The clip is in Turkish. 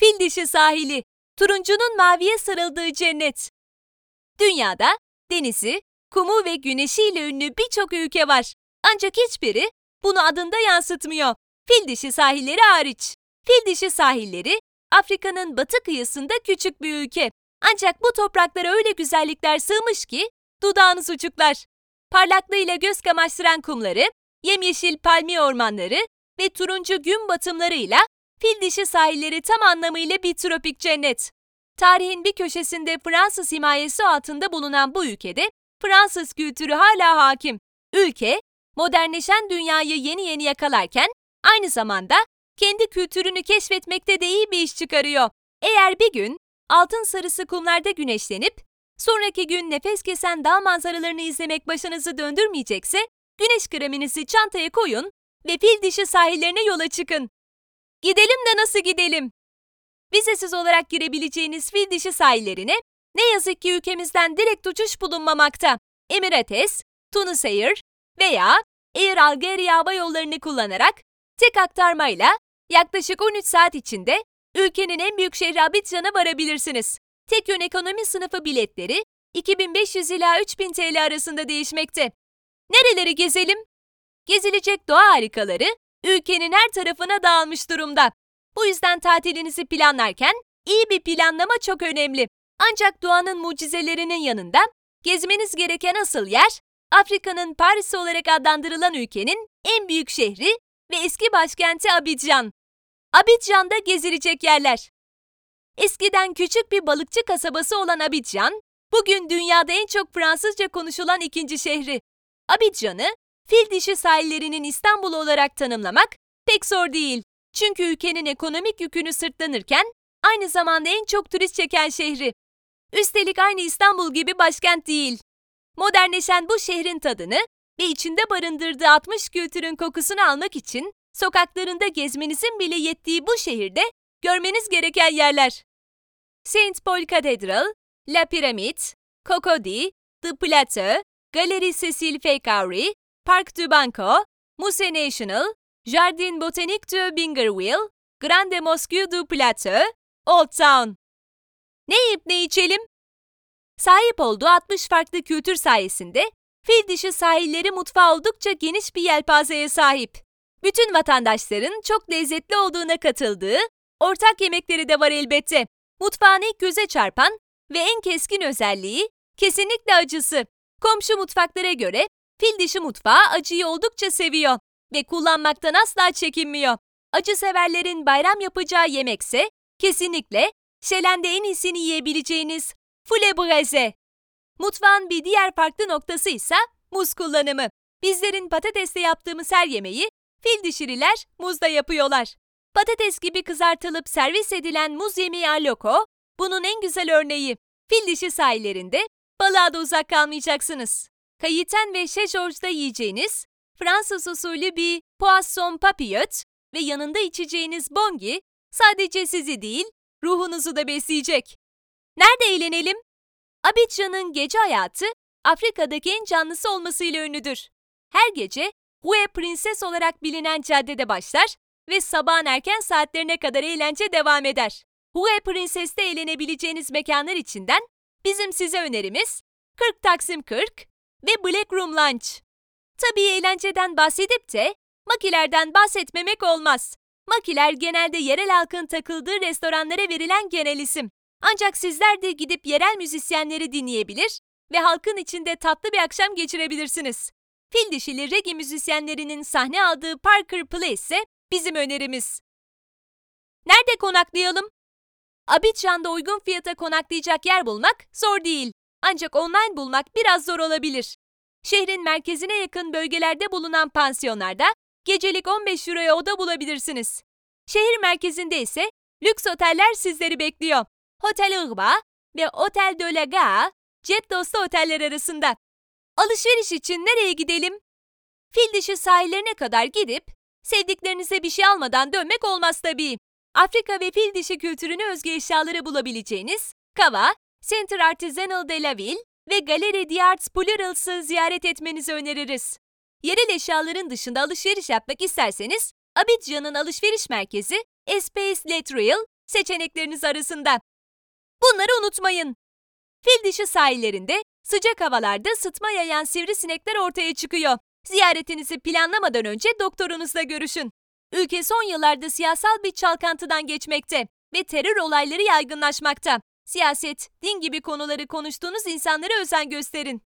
Fil dişi sahili, turuncunun maviye sarıldığı cennet. Dünyada denizi, kumu ve güneşiyle ünlü birçok ülke var. Ancak hiçbiri bunu adında yansıtmıyor. Fil dişi sahilleri hariç. Fil dişi sahilleri Afrika'nın batı kıyısında küçük bir ülke. Ancak bu topraklara öyle güzellikler sığmış ki dudağınız uçuklar. Parlaklığıyla göz kamaştıran kumları, yemyeşil palmiye ormanları ve turuncu gün batımlarıyla fil dişi sahilleri tam anlamıyla bir tropik cennet. Tarihin bir köşesinde Fransız himayesi altında bulunan bu ülkede Fransız kültürü hala hakim. Ülke, modernleşen dünyayı yeni yeni yakalarken aynı zamanda kendi kültürünü keşfetmekte de iyi bir iş çıkarıyor. Eğer bir gün altın sarısı kumlarda güneşlenip sonraki gün nefes kesen dağ manzaralarını izlemek başınızı döndürmeyecekse güneş kreminizi çantaya koyun ve fil dişi sahillerine yola çıkın. Gidelim de nasıl gidelim? Vizesiz olarak girebileceğiniz fil dişi sahillerine ne yazık ki ülkemizden direkt uçuş bulunmamakta. Emirates, Tunus Air veya Air Algeria hava yollarını kullanarak tek aktarmayla yaklaşık 13 saat içinde ülkenin en büyük şehri Abidjan'a varabilirsiniz. Tek yön ekonomi sınıfı biletleri 2500 ila 3000 TL arasında değişmekte. Nereleri gezelim? Gezilecek doğa harikaları ülkenin her tarafına dağılmış durumda. Bu yüzden tatilinizi planlarken iyi bir planlama çok önemli. Ancak doğanın mucizelerinin yanında gezmeniz gereken asıl yer Afrika'nın Paris olarak adlandırılan ülkenin en büyük şehri ve eski başkenti Abidjan. Abidjan'da gezilecek yerler. Eskiden küçük bir balıkçı kasabası olan Abidjan, bugün dünyada en çok Fransızca konuşulan ikinci şehri. Abidjan'ı fil dişi sahillerinin İstanbul olarak tanımlamak pek zor değil. Çünkü ülkenin ekonomik yükünü sırtlanırken aynı zamanda en çok turist çeken şehri. Üstelik aynı İstanbul gibi başkent değil. Modernleşen bu şehrin tadını ve içinde barındırdığı 60 kültürün kokusunu almak için sokaklarında gezmenizin bile yettiği bu şehirde görmeniz gereken yerler. Saint Paul Cathedral, La Pyramide, Cocody, The Plateau, Galerie Cecil Faycaury, Parc du Banco, Musée National, Jardin Botanique de Bingerville, Grande Mosque du Plateau, Old Town. Ne yiyip ne içelim? Sahip olduğu 60 farklı kültür sayesinde fil dişi sahilleri mutfağı oldukça geniş bir yelpazeye sahip. Bütün vatandaşların çok lezzetli olduğuna katıldığı ortak yemekleri de var elbette. Mutfağın ilk göze çarpan ve en keskin özelliği kesinlikle acısı. Komşu mutfaklara göre fil dişi mutfağı acıyı oldukça seviyor ve kullanmaktan asla çekinmiyor. Acı severlerin bayram yapacağı yemekse kesinlikle şelende en iyisini yiyebileceğiniz fule. Mutfağın bir diğer farklı noktası ise muz kullanımı. Bizlerin patatesle yaptığımız her yemeği fil dişililer muzda yapıyorlar. Patates gibi kızartılıp servis edilen muz yemeği aloko bunun en güzel örneği. Fil dişi sahillerinde balığa da uzak kalmayacaksınız. Kayiten ve Şegeorge'da yiyeceğiniz Fransız usulü bir poisson papillote ve yanında içeceğiniz bongi sadece sizi değil, ruhunuzu da besleyecek. Nerede eğlenelim? Abidjan'ın gece hayatı Afrika'daki en canlısı olmasıyla ünlüdür. Her gece Hue Prenses olarak bilinen caddede başlar ve sabahın erken saatlerine kadar eğlence devam eder. Hue Prenses'te eğlenebileceğiniz mekanlar içinden bizim size önerimiz 40 Taksim 40 ve Black Room Lunch. Tabii eğlenceden bahsedip de makilerden bahsetmemek olmaz. Makiler genelde yerel halkın takıldığı restoranlara verilen genel isim. Ancak sizler de gidip yerel müzisyenleri dinleyebilir ve halkın içinde tatlı bir akşam geçirebilirsiniz. Fil dişili reggae müzisyenlerinin sahne aldığı Parker Place ise bizim önerimiz. Nerede konaklayalım? Abidjan'da uygun fiyata konaklayacak yer bulmak zor değil. Ancak online bulmak biraz zor olabilir. Şehrin merkezine yakın bölgelerde bulunan pansiyonlarda gecelik 15 euroya oda bulabilirsiniz. Şehir merkezinde ise lüks oteller sizleri bekliyor. Hotel Urba ve Hotel de la Gare, cep dostu oteller arasında. Alışveriş için nereye gidelim? Fil dişi sahillerine kadar gidip sevdiklerinize bir şey almadan dönmek olmaz tabii. Afrika ve fil dişi kültürünü özgü eşyaları bulabileceğiniz Kava, Center Artisanal de la Ville ve Galeri d'Arts Plurals'ı ziyaret etmenizi öneririz. Yerel eşyaların dışında alışveriş yapmak isterseniz Abidjan'ın alışveriş merkezi Espace Letrial seçenekleriniz arasında. Bunları unutmayın. Fil dişi sahillerinde sıcak havalarda sıtma yayan sivrisinekler ortaya çıkıyor. Ziyaretinizi planlamadan önce doktorunuzla görüşün. Ülke son yıllarda siyasal bir çalkantıdan geçmekte ve terör olayları yaygınlaşmakta. Siyaset, din gibi konuları konuştuğunuz insanlara özen gösterin.